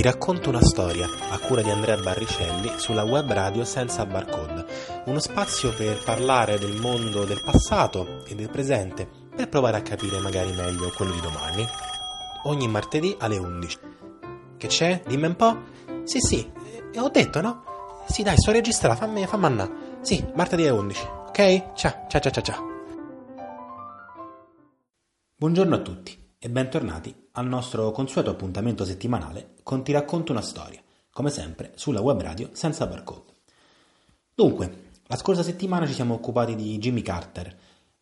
Ti racconto una storia a cura di Andrea Barricelli sulla web radio Senza Barcode, uno spazio per parlare del mondo del passato e del presente per provare a capire magari meglio quello di domani. Ogni martedì alle 11. Che c'è? Dimmi un po'? Sì, sì, eh, ho detto no? Sì, dai, sto registrando, fammi, andare. Sì, martedì alle 11, ok? Ciao, ciao, ciao, ciao, ciao. Buongiorno a tutti e bentornati al nostro consueto appuntamento settimanale con Ti racconto una storia, come sempre sulla web radio senza barcode. Dunque, la scorsa settimana ci siamo occupati di Jimmy Carter,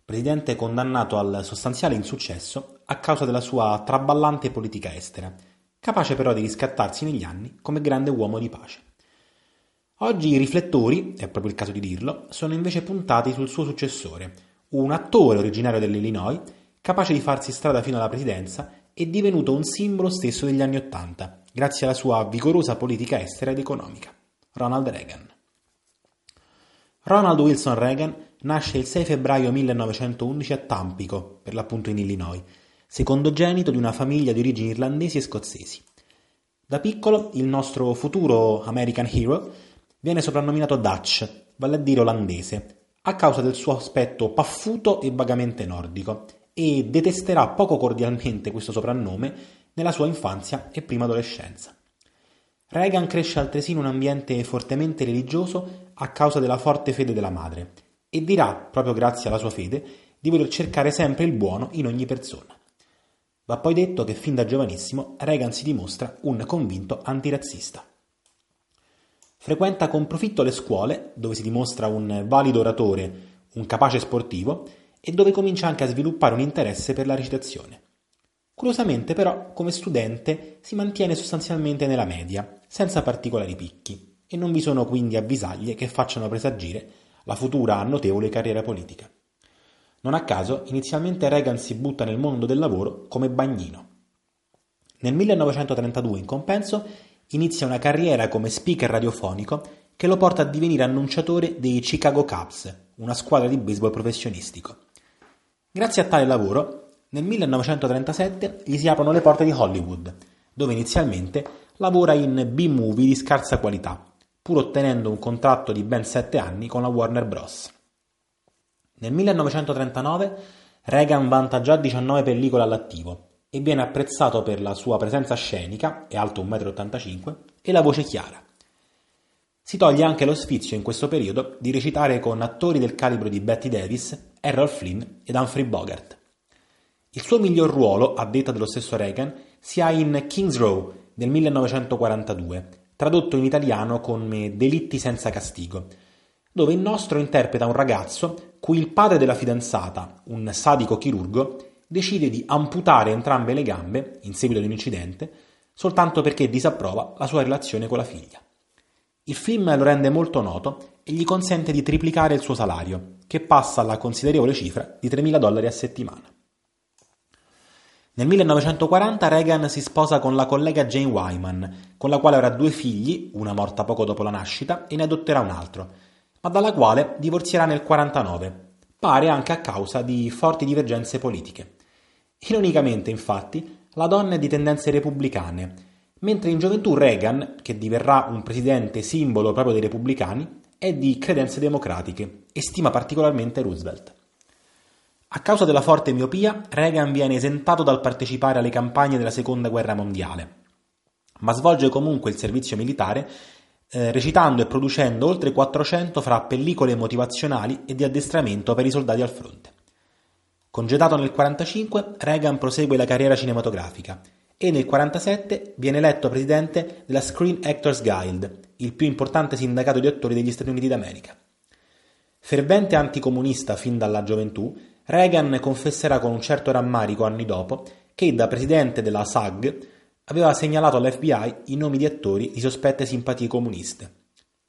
presidente condannato al sostanziale insuccesso a causa della sua traballante politica estera, capace però di riscattarsi negli anni come grande uomo di pace. Oggi i riflettori, è proprio il caso di dirlo, sono invece puntati sul suo successore, un attore originario dell'Illinois capace di farsi strada fino alla presidenza e divenuto un simbolo stesso degli anni Ottanta, grazie alla sua vigorosa politica estera ed economica. Ronald Reagan. Ronald Wilson Reagan nasce il 6 febbraio 1911 a Tampico, per l'appunto in Illinois, secondogenito di una famiglia di origini irlandesi e scozzesi. Da piccolo il nostro futuro American Hero viene soprannominato Dutch, vale a dire olandese, a causa del suo aspetto paffuto e vagamente nordico, e detesterà poco cordialmente questo soprannome nella sua infanzia e prima adolescenza. Reagan cresce altresì in un ambiente fortemente religioso a causa della forte fede della madre e dirà, proprio grazie alla sua fede, di voler cercare sempre il buono in ogni persona. Va poi detto che fin da giovanissimo Reagan si dimostra un convinto antirazzista. Frequenta con profitto le scuole, dove si dimostra un valido oratore, un capace sportivo e dove comincia anche a sviluppare un interesse per la recitazione. Curiosamente però, come studente, si mantiene sostanzialmente nella media, senza particolari picchi, e non vi sono quindi avvisaglie che facciano presagire la futura notevole carriera politica. Non a caso, inizialmente Reagan si butta nel mondo del lavoro come bagnino. Nel 1932, in compenso, inizia una carriera come speaker radiofonico che lo porta a divenire annunciatore dei Chicago Cubs, una squadra di baseball professionistico. Grazie a tale lavoro, nel 1937 gli si aprono le porte di Hollywood, dove inizialmente lavora in B-movie di scarsa qualità, pur ottenendo un contratto di ben sette anni con la Warner Bros. Nel 1939 Reagan vanta già 19 pellicole all'attivo e viene apprezzato per la sua presenza scenica, è alto 1,85 m, e la voce chiara. Si toglie anche lo sfizio in questo periodo di recitare con attori del calibro di Betty Davis, Errol Flynn ed Humphrey Bogart. Il suo miglior ruolo, a detta dello stesso Reagan, si ha in King's Row del 1942, tradotto in italiano come Delitti senza castigo, dove il nostro interpreta un ragazzo cui il padre della fidanzata, un sadico chirurgo, decide di amputare entrambe le gambe, in seguito ad un incidente, soltanto perché disapprova la sua relazione con la figlia. Il film lo rende molto noto e gli consente di triplicare il suo salario, che passa alla considerevole cifra di 3.000 dollari a settimana. Nel 1940 Reagan si sposa con la collega Jane Wyman, con la quale avrà due figli, una morta poco dopo la nascita, e ne adotterà un altro, ma dalla quale divorzierà nel 1949, pare anche a causa di forti divergenze politiche. Ironicamente, infatti, la donna è di tendenze repubblicane, mentre in gioventù Reagan, che diverrà un presidente simbolo proprio dei repubblicani, è di credenze democratiche e stima particolarmente Roosevelt. A causa della forte miopia, Reagan viene esentato dal partecipare alle campagne della Seconda Guerra Mondiale, ma svolge comunque il servizio militare eh, recitando e producendo oltre 400 fra pellicole motivazionali e di addestramento per i soldati al fronte. Congedato nel 1945, Reagan prosegue la carriera cinematografica e nel 1947 viene eletto presidente della Screen Actors Guild, il più importante sindacato di attori degli Stati Uniti d'America. Fervente anticomunista fin dalla gioventù, Reagan confesserà con un certo rammarico anni dopo che da presidente della SAG aveva segnalato all'FBI i nomi di attori di sospette simpatie comuniste.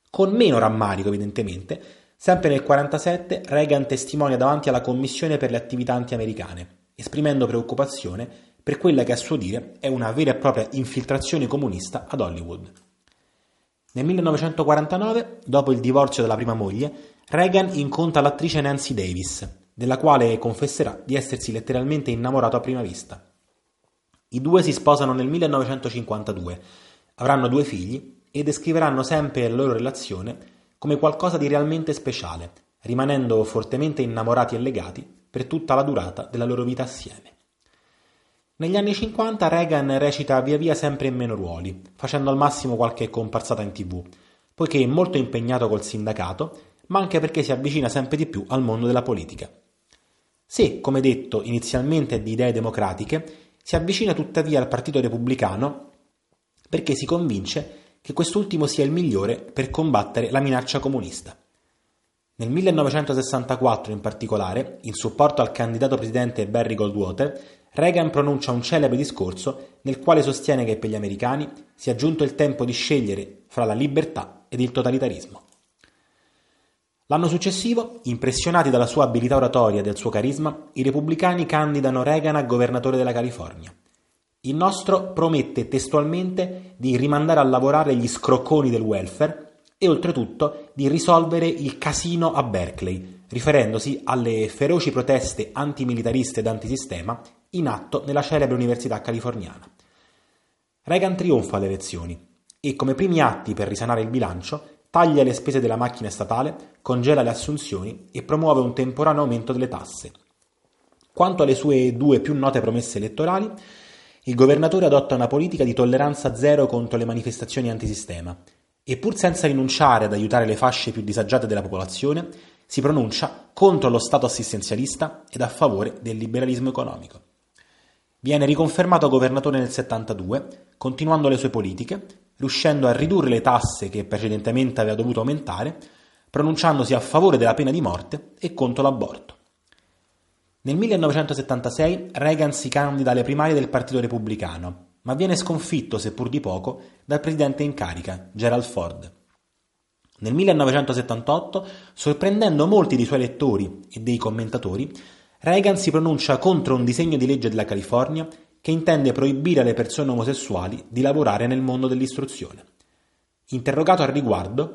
Con meno rammarico, evidentemente, sempre nel 1947 Reagan testimonia davanti alla Commissione per le attività anti-americane, esprimendo preoccupazione per quella che a suo dire è una vera e propria infiltrazione comunista ad Hollywood. Nel 1949, dopo il divorzio della prima moglie, Reagan incontra l'attrice Nancy Davis, della quale confesserà di essersi letteralmente innamorato a prima vista. I due si sposano nel 1952, avranno due figli e descriveranno sempre la loro relazione come qualcosa di realmente speciale, rimanendo fortemente innamorati e legati per tutta la durata della loro vita assieme. Negli anni 50 Reagan recita via via sempre in meno ruoli, facendo al massimo qualche comparsata in tv, poiché è molto impegnato col sindacato, ma anche perché si avvicina sempre di più al mondo della politica. Se, come detto, inizialmente è di idee democratiche, si avvicina tuttavia al Partito Repubblicano perché si convince che quest'ultimo sia il migliore per combattere la minaccia comunista. Nel 1964 in particolare, in supporto al candidato presidente Barry Goldwater, Reagan pronuncia un celebre discorso nel quale sostiene che per gli americani sia giunto il tempo di scegliere fra la libertà ed il totalitarismo. L'anno successivo, impressionati dalla sua abilità oratoria e del suo carisma, i repubblicani candidano Reagan a governatore della California. Il nostro promette testualmente di rimandare a lavorare gli scrocconi del welfare e oltretutto di risolvere il casino a Berkeley, riferendosi alle feroci proteste antimilitariste ed antisistema in atto nella celebre università californiana. Reagan trionfa alle elezioni e, come primi atti per risanare il bilancio, taglia le spese della macchina statale, congela le assunzioni e promuove un temporaneo aumento delle tasse. Quanto alle sue due più note promesse elettorali, il governatore adotta una politica di tolleranza zero contro le manifestazioni antisistema e pur senza rinunciare ad aiutare le fasce più disagiate della popolazione, si pronuncia contro lo Stato assistenzialista ed a favore del liberalismo economico. Viene riconfermato governatore nel 72, continuando le sue politiche, riuscendo a ridurre le tasse che precedentemente aveva dovuto aumentare, pronunciandosi a favore della pena di morte e contro l'aborto. Nel 1976 Reagan si candida alle primarie del Partito Repubblicano, ma viene sconfitto, seppur di poco, dal presidente in carica, Gerald Ford. Nel 1978, sorprendendo molti dei suoi lettori e dei commentatori, Reagan si pronuncia contro un disegno di legge della California che intende proibire alle persone omosessuali di lavorare nel mondo dell'istruzione. Interrogato al riguardo,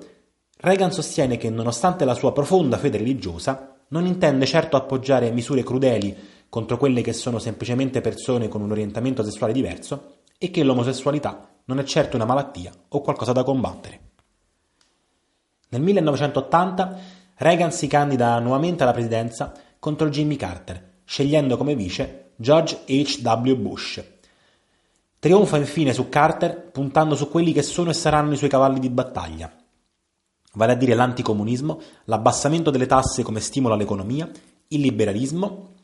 Reagan sostiene che nonostante la sua profonda fede religiosa, non intende certo appoggiare misure crudeli contro quelle che sono semplicemente persone con un orientamento sessuale diverso e che l'omosessualità non è certo una malattia o qualcosa da combattere. Nel 1980 Reagan si candida nuovamente alla presidenza contro Jimmy Carter, scegliendo come vice George H. W. Bush. Trionfa infine su Carter puntando su quelli che sono e saranno i suoi cavalli di battaglia, vale a dire l'anticomunismo, l'abbassamento delle tasse come stimolo all'economia, il liberalismo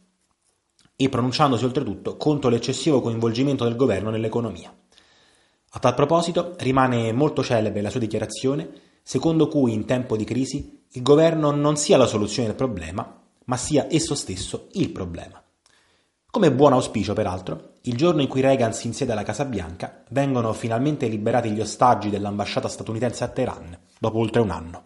e pronunciandosi oltretutto contro l'eccessivo coinvolgimento del governo nell'economia. A tal proposito rimane molto celebre la sua dichiarazione secondo cui in tempo di crisi il governo non sia la soluzione del problema, ma sia esso stesso il problema. Come buon auspicio, peraltro, il giorno in cui Reagan si insiede alla Casa Bianca, vengono finalmente liberati gli ostaggi dell'ambasciata statunitense a Teheran, dopo oltre un anno.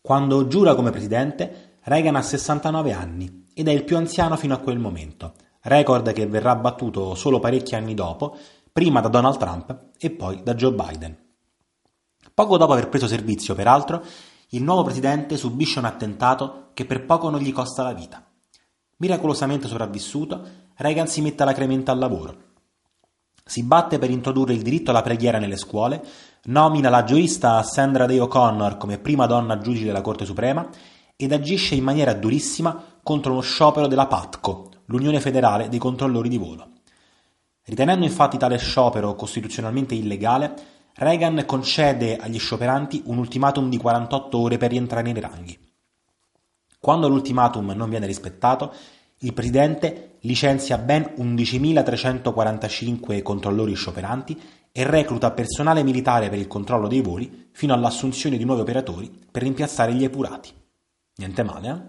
Quando giura come presidente, Reagan ha 69 anni ed è il più anziano fino a quel momento, record che verrà battuto solo parecchi anni dopo, prima da Donald Trump e poi da Joe Biden. Poco dopo aver preso servizio, peraltro, il nuovo presidente subisce un attentato che per poco non gli costa la vita. Miracolosamente sopravvissuto, Reagan si mette alla crementa al lavoro. Si batte per introdurre il diritto alla preghiera nelle scuole, nomina la giurista Sandra Day O'Connor come prima donna giudice della Corte Suprema ed agisce in maniera durissima contro uno sciopero della PATCO, l'Unione Federale dei Controllori di Volo. Ritenendo infatti tale sciopero costituzionalmente illegale, Reagan concede agli scioperanti un ultimatum di 48 ore per rientrare nei ranghi. Quando l'ultimatum non viene rispettato, il presidente licenzia ben 11.345 controllori scioperanti e recluta personale militare per il controllo dei voli fino all'assunzione di nuovi operatori per rimpiazzare gli epurati. Niente male, eh?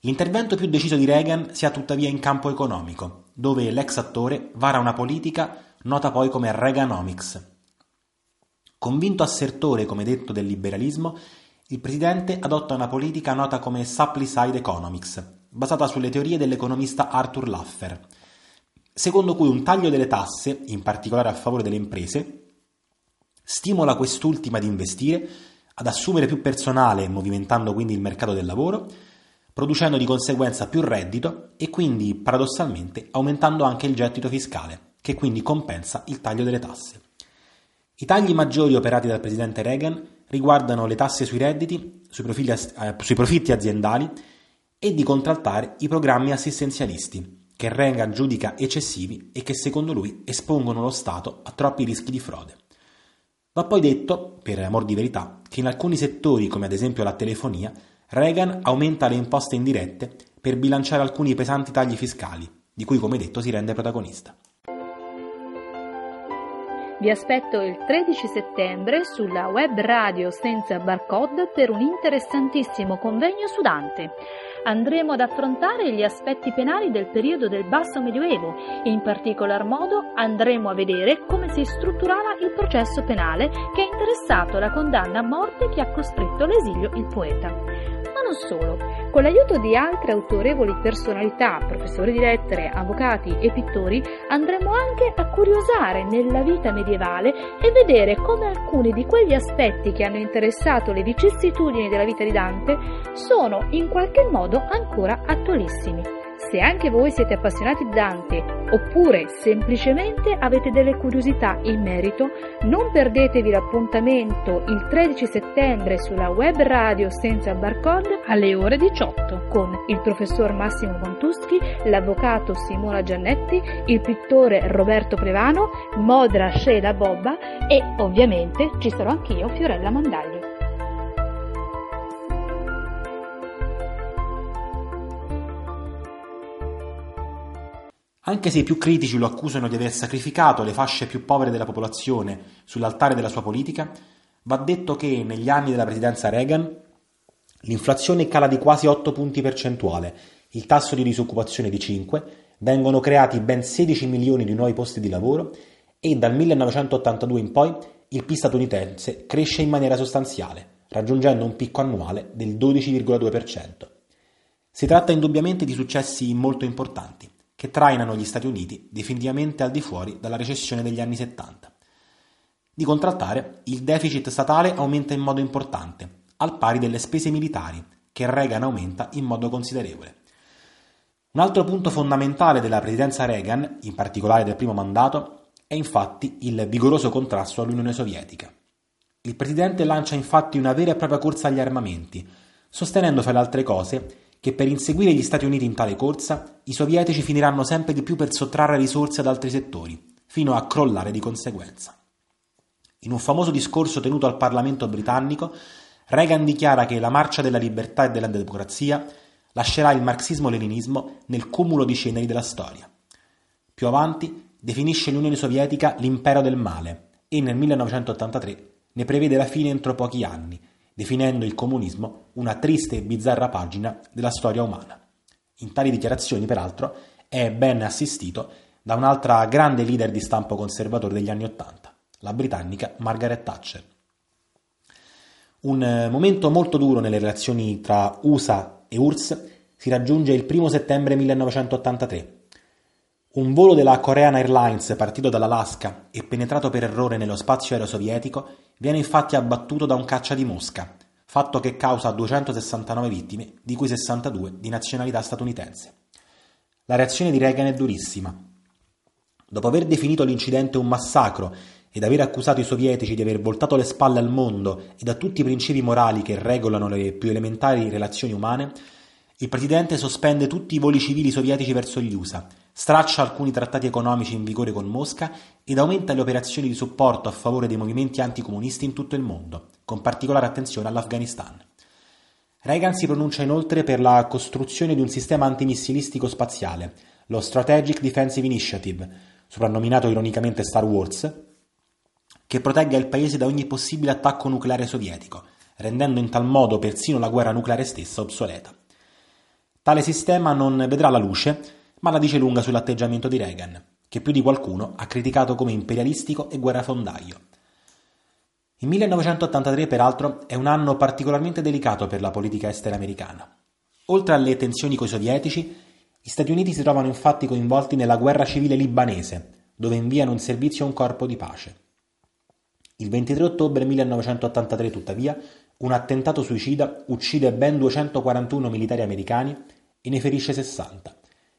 L'intervento più deciso di Reagan si ha tuttavia in campo economico, dove l'ex attore vara una politica nota poi come Reaganomics, Convinto assertore, come detto, del liberalismo, il presidente adotta una politica nota come Supply-Side Economics, basata sulle teorie dell'economista Arthur Laffer, secondo cui un taglio delle tasse, in particolare a favore delle imprese, stimola quest'ultima ad investire, ad assumere più personale, movimentando quindi il mercato del lavoro, producendo di conseguenza più reddito e quindi, paradossalmente, aumentando anche il gettito fiscale, che quindi compensa il taglio delle tasse. I tagli maggiori operati dal presidente Reagan riguardano le tasse sui redditi, sui, profili, eh, sui profitti aziendali e di contraltare i programmi assistenzialisti, che Reagan giudica eccessivi e che secondo lui espongono lo Stato a troppi rischi di frode. Va poi detto, per amor di verità, che in alcuni settori, come ad esempio la telefonia, Reagan aumenta le imposte indirette per bilanciare alcuni pesanti tagli fiscali, di cui come detto si rende protagonista. Vi aspetto il 13 settembre sulla web radio senza barcode per un interessantissimo convegno su Dante. Andremo ad affrontare gli aspetti penali del periodo del basso medioevo e in particolar modo andremo a vedere come si strutturava il processo penale che ha interessato la condanna a morte che ha costretto all'esilio il poeta non solo. Con l'aiuto di altre autorevoli personalità, professori di lettere, avvocati e pittori, andremo anche a curiosare nella vita medievale e vedere come alcuni di quegli aspetti che hanno interessato le vicissitudini della vita di Dante sono in qualche modo ancora attualissimi. Se anche voi siete appassionati di Dante oppure semplicemente avete delle curiosità in merito, non perdetevi l'appuntamento il 13 settembre sulla web radio senza barcode alle ore 18 con il professor Massimo Montuschi, l'avvocato Simona Giannetti, il pittore Roberto Prevano, Modra Sheila Bobba e ovviamente ci sarò anch'io Fiorella Mandaglio. Anche se i più critici lo accusano di aver sacrificato le fasce più povere della popolazione sull'altare della sua politica, va detto che negli anni della presidenza Reagan l'inflazione cala di quasi 8 punti percentuali, il tasso di disoccupazione di 5, vengono creati ben 16 milioni di nuovi posti di lavoro e dal 1982 in poi il PIL statunitense cresce in maniera sostanziale, raggiungendo un picco annuale del 12,2%. Si tratta indubbiamente di successi molto importanti che trainano gli Stati Uniti definitivamente al di fuori dalla recessione degli anni 70. Di contraltare, il deficit statale aumenta in modo importante, al pari delle spese militari, che Reagan aumenta in modo considerevole. Un altro punto fondamentale della presidenza Reagan, in particolare del primo mandato, è infatti il vigoroso contrasto all'Unione Sovietica. Il presidente lancia infatti una vera e propria corsa agli armamenti, sostenendo fra le altre cose che per inseguire gli Stati Uniti in tale corsa, i sovietici finiranno sempre di più per sottrarre risorse ad altri settori, fino a crollare di conseguenza. In un famoso discorso tenuto al Parlamento britannico, Reagan dichiara che la marcia della libertà e della democrazia lascerà il marxismo-leninismo nel cumulo di ceneri della storia. Più avanti definisce l'Unione Sovietica l'impero del male e nel 1983 ne prevede la fine entro pochi anni, definendo il comunismo una triste e bizzarra pagina della storia umana. In tali dichiarazioni, peraltro, è ben assistito da un'altra grande leader di stampo conservatore degli anni Ottanta, la britannica Margaret Thatcher. Un eh, momento molto duro nelle relazioni tra USA e URSS si raggiunge il 1 settembre 1983. Un volo della Korean Airlines partito dall'Alaska e penetrato per errore nello spazio aereo sovietico Viene infatti abbattuto da un caccia di mosca, fatto che causa 269 vittime, di cui 62 di nazionalità statunitense. La reazione di Reagan è durissima. Dopo aver definito l'incidente un massacro ed aver accusato i sovietici di aver voltato le spalle al mondo e a tutti i principi morali che regolano le più elementari relazioni umane, il presidente sospende tutti i voli civili sovietici verso gli USA straccia alcuni trattati economici in vigore con Mosca ed aumenta le operazioni di supporto a favore dei movimenti anticomunisti in tutto il mondo, con particolare attenzione all'Afghanistan. Reagan si pronuncia inoltre per la costruzione di un sistema antimissilistico spaziale, lo Strategic Defensive Initiative, soprannominato ironicamente Star Wars, che protegga il paese da ogni possibile attacco nucleare sovietico, rendendo in tal modo persino la guerra nucleare stessa obsoleta. Tale sistema non vedrà la luce ma la dice lunga sull'atteggiamento di Reagan, che più di qualcuno ha criticato come imperialistico e guerrafondaio. Il 1983, peraltro, è un anno particolarmente delicato per la politica estera americana. Oltre alle tensioni coi sovietici, gli Stati Uniti si trovano infatti coinvolti nella guerra civile libanese, dove inviano in servizio un corpo di pace. Il 23 ottobre 1983, tuttavia, un attentato suicida uccide ben 241 militari americani e ne ferisce 60,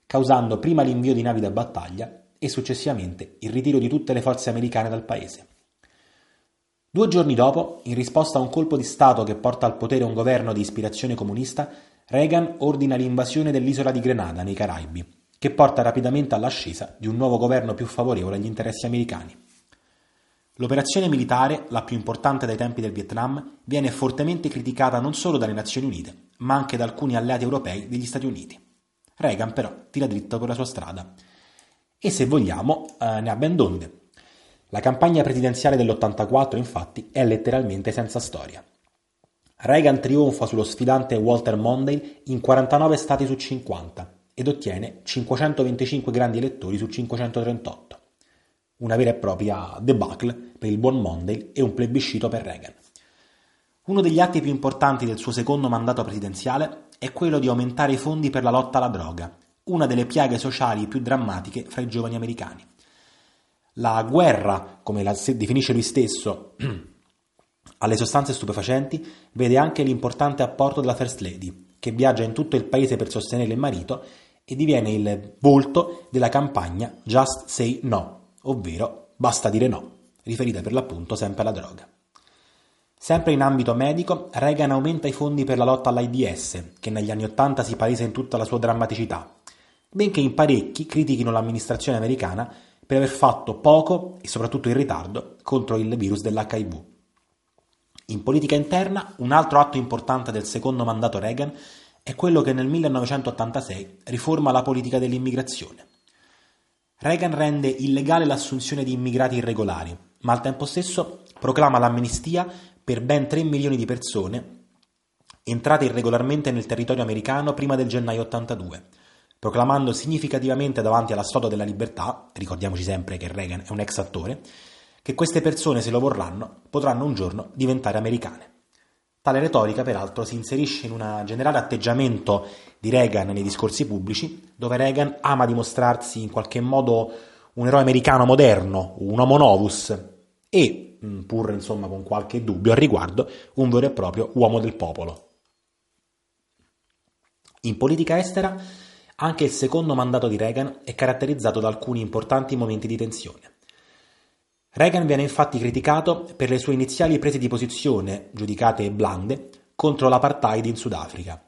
causando prima l'invio di navi da battaglia e successivamente il ritiro di tutte le forze americane dal paese. Due giorni dopo, in risposta a un colpo di Stato che porta al potere un governo di ispirazione comunista, Reagan ordina l'invasione dell'isola di Grenada nei Caraibi, che porta rapidamente all'ascesa di un nuovo governo più favorevole agli interessi americani. L'operazione militare, la più importante dai tempi del Vietnam, viene fortemente criticata non solo dalle Nazioni Unite, ma anche da alcuni alleati europei degli Stati Uniti. Reagan però tira dritto per la sua strada. E se vogliamo, eh, ne ha ben donde. La campagna presidenziale dell'84, infatti, è letteralmente senza storia. Reagan trionfa sullo sfidante Walter Mondale in 49 stati su 50 ed ottiene 525 grandi elettori su 538. Una vera e propria debacle per il buon Mondale e un plebiscito per Reagan. Uno degli atti più importanti del suo secondo mandato presidenziale è quello di aumentare i fondi per la lotta alla droga, una delle piaghe sociali più drammatiche fra i giovani americani. La guerra, come la definisce lui stesso, alle sostanze stupefacenti vede anche l'importante apporto della First Lady, che viaggia in tutto il paese per sostenere il marito e diviene il volto della campagna Just Say No, ovvero basta dire no, riferita per l'appunto sempre alla droga. Sempre in ambito medico, Reagan aumenta i fondi per la lotta all'AIDS, che negli anni Ottanta si palesa in tutta la sua drammaticità, benché in parecchi critichino l'amministrazione americana per aver fatto poco e soprattutto in ritardo contro il virus dell'HIV. In politica interna, un altro atto importante del secondo mandato Reagan è quello che nel 1986 riforma la politica dell'immigrazione. Reagan rende illegale l'assunzione di immigrati irregolari, ma al tempo stesso proclama l'amnistia per ben 3 milioni di persone entrate irregolarmente nel territorio americano prima del gennaio 82, proclamando significativamente davanti alla Statua della Libertà, ricordiamoci sempre che Reagan è un ex attore, che queste persone, se lo vorranno, potranno un giorno diventare americane. Tale retorica, peraltro, si inserisce in un generale atteggiamento di Reagan nei discorsi pubblici, dove Reagan ama dimostrarsi in qualche modo un eroe americano moderno, un homo novus e, mm, pur insomma con qualche dubbio al riguardo, un vero e proprio uomo del popolo. In politica estera, anche il secondo mandato di Reagan è caratterizzato da alcuni importanti momenti di tensione. Reagan viene infatti criticato per le sue iniziali prese di posizione, giudicate blande, contro l'apartheid in Sudafrica.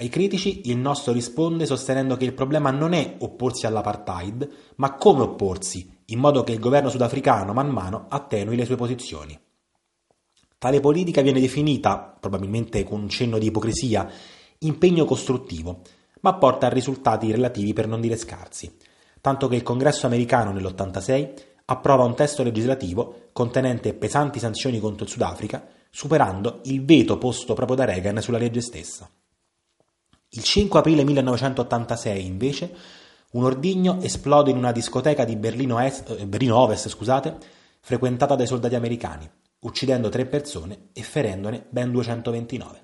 Ai critici il nostro risponde sostenendo che il problema non è opporsi all'apartheid, ma come opporsi, in modo che il governo sudafricano man mano attenui le sue posizioni. Tale politica viene definita, probabilmente con un cenno di ipocrisia, impegno costruttivo, ma porta a risultati relativi per non dire scarsi, tanto che il Congresso americano nell'86 approva un testo legislativo contenente pesanti sanzioni contro il Sudafrica, superando il veto posto proprio da Reagan sulla legge stessa. Il 5 aprile 1986, invece, un ordigno esplode in una discoteca di Berlino, Est, eh, Berlino Ovest, scusate, frequentata dai soldati americani, uccidendo tre persone e ferendone ben 229.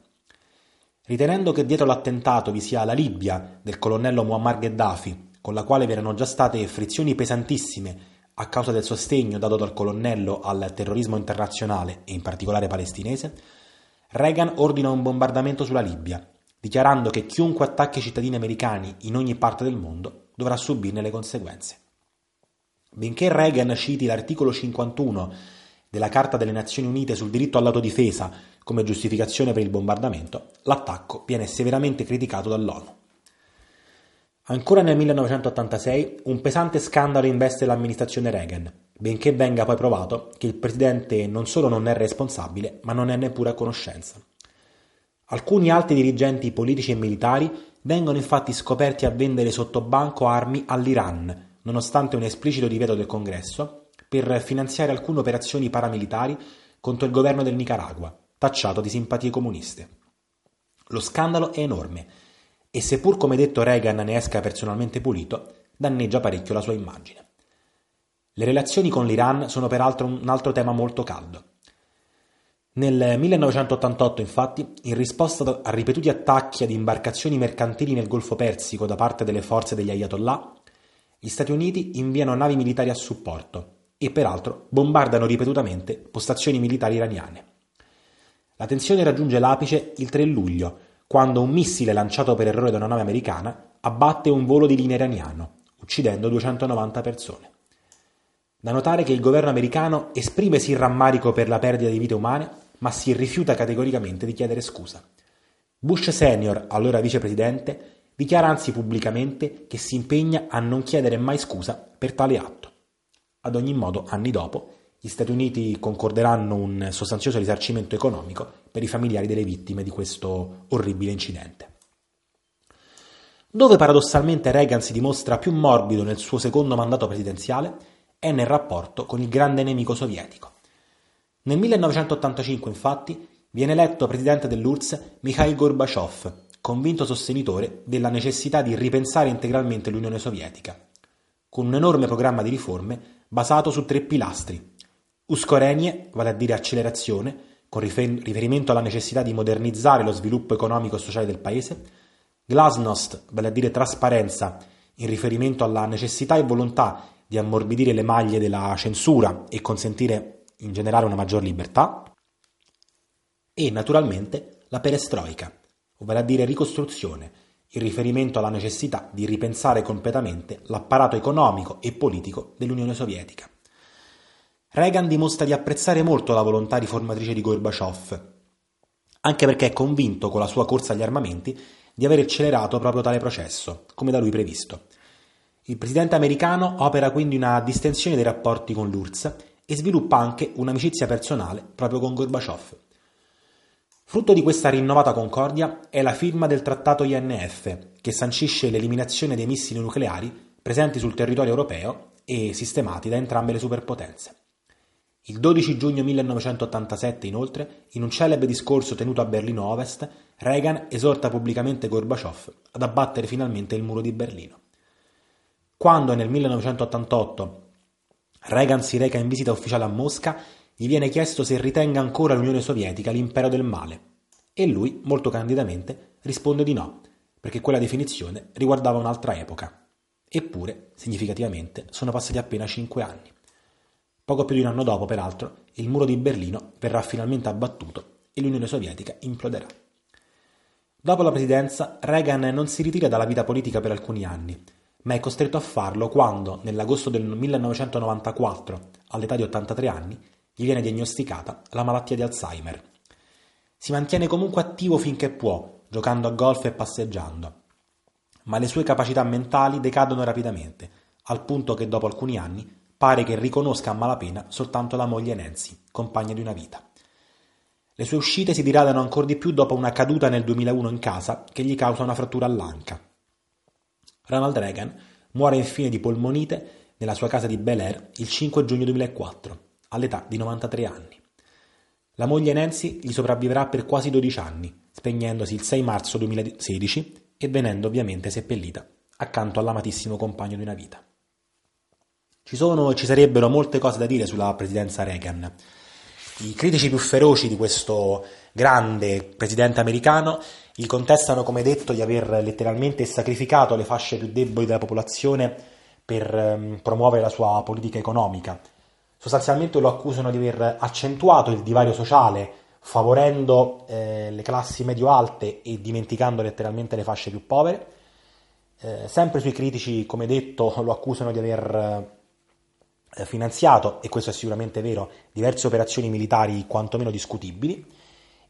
Ritenendo che dietro l'attentato vi sia la Libia del colonnello Muammar Gheddafi, con la quale vi erano già state frizioni pesantissime a causa del sostegno dato dal colonnello al terrorismo internazionale e in particolare palestinese, Reagan ordina un bombardamento sulla Libia, dichiarando che chiunque attacchi i cittadini americani in ogni parte del mondo dovrà subirne le conseguenze. Benché Reagan citi l'articolo 51 della Carta delle Nazioni Unite sul diritto all'autodifesa come giustificazione per il bombardamento, l'attacco viene severamente criticato dall'ONU. Ancora nel 1986 un pesante scandalo investe l'amministrazione Reagan, benché venga poi provato che il presidente non solo non è responsabile, ma non è neppure a conoscenza. Alcuni alti dirigenti politici e militari vengono infatti scoperti a vendere sotto banco armi all'Iran, nonostante un esplicito divieto del Congresso, per finanziare alcune operazioni paramilitari contro il governo del Nicaragua, tacciato di simpatie comuniste. Lo scandalo è enorme e seppur come detto Reagan ne esca personalmente pulito, danneggia parecchio la sua immagine. Le relazioni con l'Iran sono peraltro un altro tema molto caldo. Nel 1988, infatti, in risposta a ripetuti attacchi ad imbarcazioni mercantili nel Golfo Persico da parte delle forze degli Ayatollah, gli Stati Uniti inviano navi militari a supporto e peraltro bombardano ripetutamente postazioni militari iraniane. La tensione raggiunge l'apice il 3 luglio, quando un missile lanciato per errore da una nave americana abbatte un volo di linea iraniano, uccidendo 290 persone. Da notare che il governo americano esprime sì rammarico per la perdita di vite umane, ma si rifiuta categoricamente di chiedere scusa. Bush senior, allora vicepresidente, dichiara anzi pubblicamente che si impegna a non chiedere mai scusa per tale atto. Ad ogni modo, anni dopo, gli Stati Uniti concorderanno un sostanzioso risarcimento economico per i familiari delle vittime di questo orribile incidente. Dove paradossalmente Reagan si dimostra più morbido nel suo secondo mandato presidenziale è nel rapporto con il grande nemico sovietico. Nel 1985, infatti, viene eletto presidente dell'URSS Mikhail Gorbaciov, convinto sostenitore della necessità di ripensare integralmente l'Unione Sovietica, con un enorme programma di riforme basato su tre pilastri. Uskorenie, vale a dire accelerazione, con riferimento alla necessità di modernizzare lo sviluppo economico e sociale del paese, Glasnost, vale a dire trasparenza, in riferimento alla necessità e volontà di ammorbidire le maglie della censura e consentire in generale una maggior libertà, e naturalmente la perestroica, vale a dire ricostruzione, in riferimento alla necessità di ripensare completamente l'apparato economico e politico dell'Unione Sovietica. Reagan dimostra di apprezzare molto la volontà riformatrice di Gorbaciov, anche perché è convinto con la sua corsa agli armamenti di aver accelerato proprio tale processo, come da lui previsto. Il presidente americano opera quindi una distensione dei rapporti con l'URSS e sviluppa anche un'amicizia personale proprio con Gorbaciov. Frutto di questa rinnovata concordia è la firma del trattato INF, che sancisce l'eliminazione dei missili nucleari presenti sul territorio europeo e sistemati da entrambe le superpotenze. Il 12 giugno 1987, inoltre, in un celebre discorso tenuto a Berlino Ovest, Reagan esorta pubblicamente Gorbaciov ad abbattere finalmente il muro di Berlino. Quando nel 1988 Reagan si reca in visita ufficiale a Mosca, gli viene chiesto se ritenga ancora l'Unione Sovietica l'impero del male e lui, molto candidamente, risponde di no, perché quella definizione riguardava un'altra epoca. Eppure, significativamente, sono passati appena cinque anni. Poco più di un anno dopo, peraltro, il muro di Berlino verrà finalmente abbattuto e l'Unione Sovietica imploderà. Dopo la presidenza, Reagan non si ritira dalla vita politica per alcuni anni, ma è costretto a farlo quando, nell'agosto del 1994, all'età di 83 anni, gli viene diagnosticata la malattia di Alzheimer. Si mantiene comunque attivo finché può, giocando a golf e passeggiando, ma le sue capacità mentali decadono rapidamente, al punto che dopo alcuni anni pare che riconosca a malapena soltanto la moglie Nancy, compagna di una vita. Le sue uscite si diradano ancora di più dopo una caduta nel 2001 in casa che gli causa una frattura all'anca. Ronald Reagan muore infine di polmonite nella sua casa di Bel Air il 5 giugno 2004, all'età di 93 anni. La moglie Nancy gli sopravvivrà per quasi 12 anni, spegnendosi il 6 marzo 2016 e venendo ovviamente seppellita accanto all'amatissimo compagno di una vita. Ci sono e ci sarebbero molte cose da dire sulla presidenza Reagan. I critici più feroci di questo grande presidente americano gli contestano, come detto, di aver letteralmente sacrificato le fasce più deboli della popolazione per um, promuovere la sua politica economica. Sostanzialmente lo accusano di aver accentuato il divario sociale, favorendo eh, le classi medio-alte e dimenticando letteralmente le fasce più povere. Eh, sempre sui critici, come detto, lo accusano di aver eh, finanziato, e questo è sicuramente vero, diverse operazioni militari quantomeno discutibili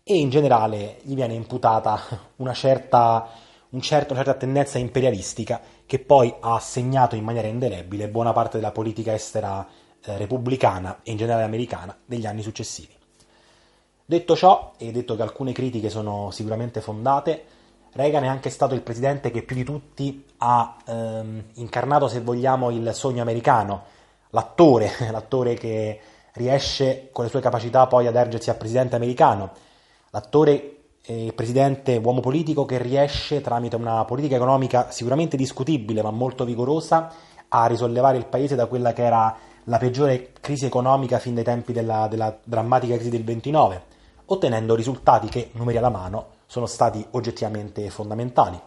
e in generale gli viene imputata una certa, un certo, una certa tendenza imperialistica che poi ha segnato in maniera indelebile buona parte della politica estera eh, repubblicana e in generale americana degli anni successivi. Detto ciò, e detto che alcune critiche sono sicuramente fondate, Reagan è anche stato il presidente che più di tutti ha ehm, incarnato, se vogliamo, il sogno americano, l'attore, l'attore che riesce con le sue capacità poi ad ergersi a presidente americano, l'attore e presidente uomo politico che riesce tramite una politica economica sicuramente discutibile ma molto vigorosa a risollevare il paese da quella che era la peggiore crisi economica fin dai tempi della, della drammatica crisi del 29, ottenendo risultati che, numeri alla mano, sono stati oggettivamente fondamentali.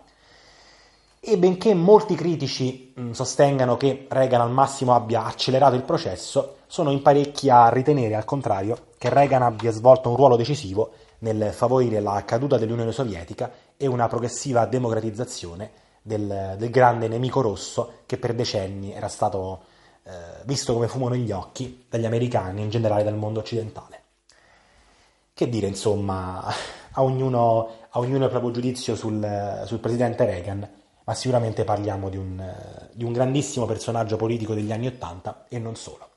E benché molti critici sostengano che Reagan al massimo abbia accelerato il processo, sono in parecchi a ritenere al contrario che Reagan abbia svolto un ruolo decisivo nel favorire la caduta dell'Unione Sovietica e una progressiva democratizzazione del, del grande nemico rosso che per decenni era stato eh, visto come fumano gli occhi dagli americani, in generale dal mondo occidentale. Che dire, insomma, a ognuno, a ognuno il proprio giudizio sul, sul presidente Reagan, ma sicuramente parliamo di un, di un grandissimo personaggio politico degli anni Ottanta e non solo.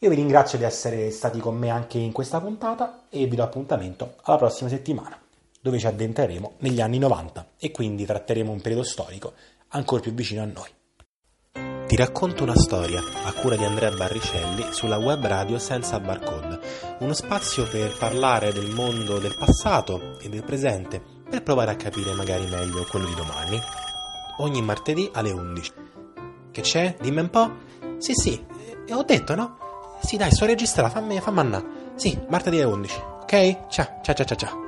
Io vi ringrazio di essere stati con me anche in questa puntata e vi do appuntamento alla prossima settimana, dove ci addentreremo negli anni 90 e quindi tratteremo un periodo storico ancora più vicino a noi. Ti racconto una storia a cura di Andrea Barricelli sulla web radio senza barcode, uno spazio per parlare del mondo del passato e del presente per provare a capire magari meglio quello di domani. Ogni martedì alle 11. Che c'è? Dimmi un po'? Sì, sì, eh, ho detto, no? Sì, dai, sto registrando, fammi, fammi andare. Sì, martedì alle 11. Ok? Ciao, ciao, ciao, ciao. ciao.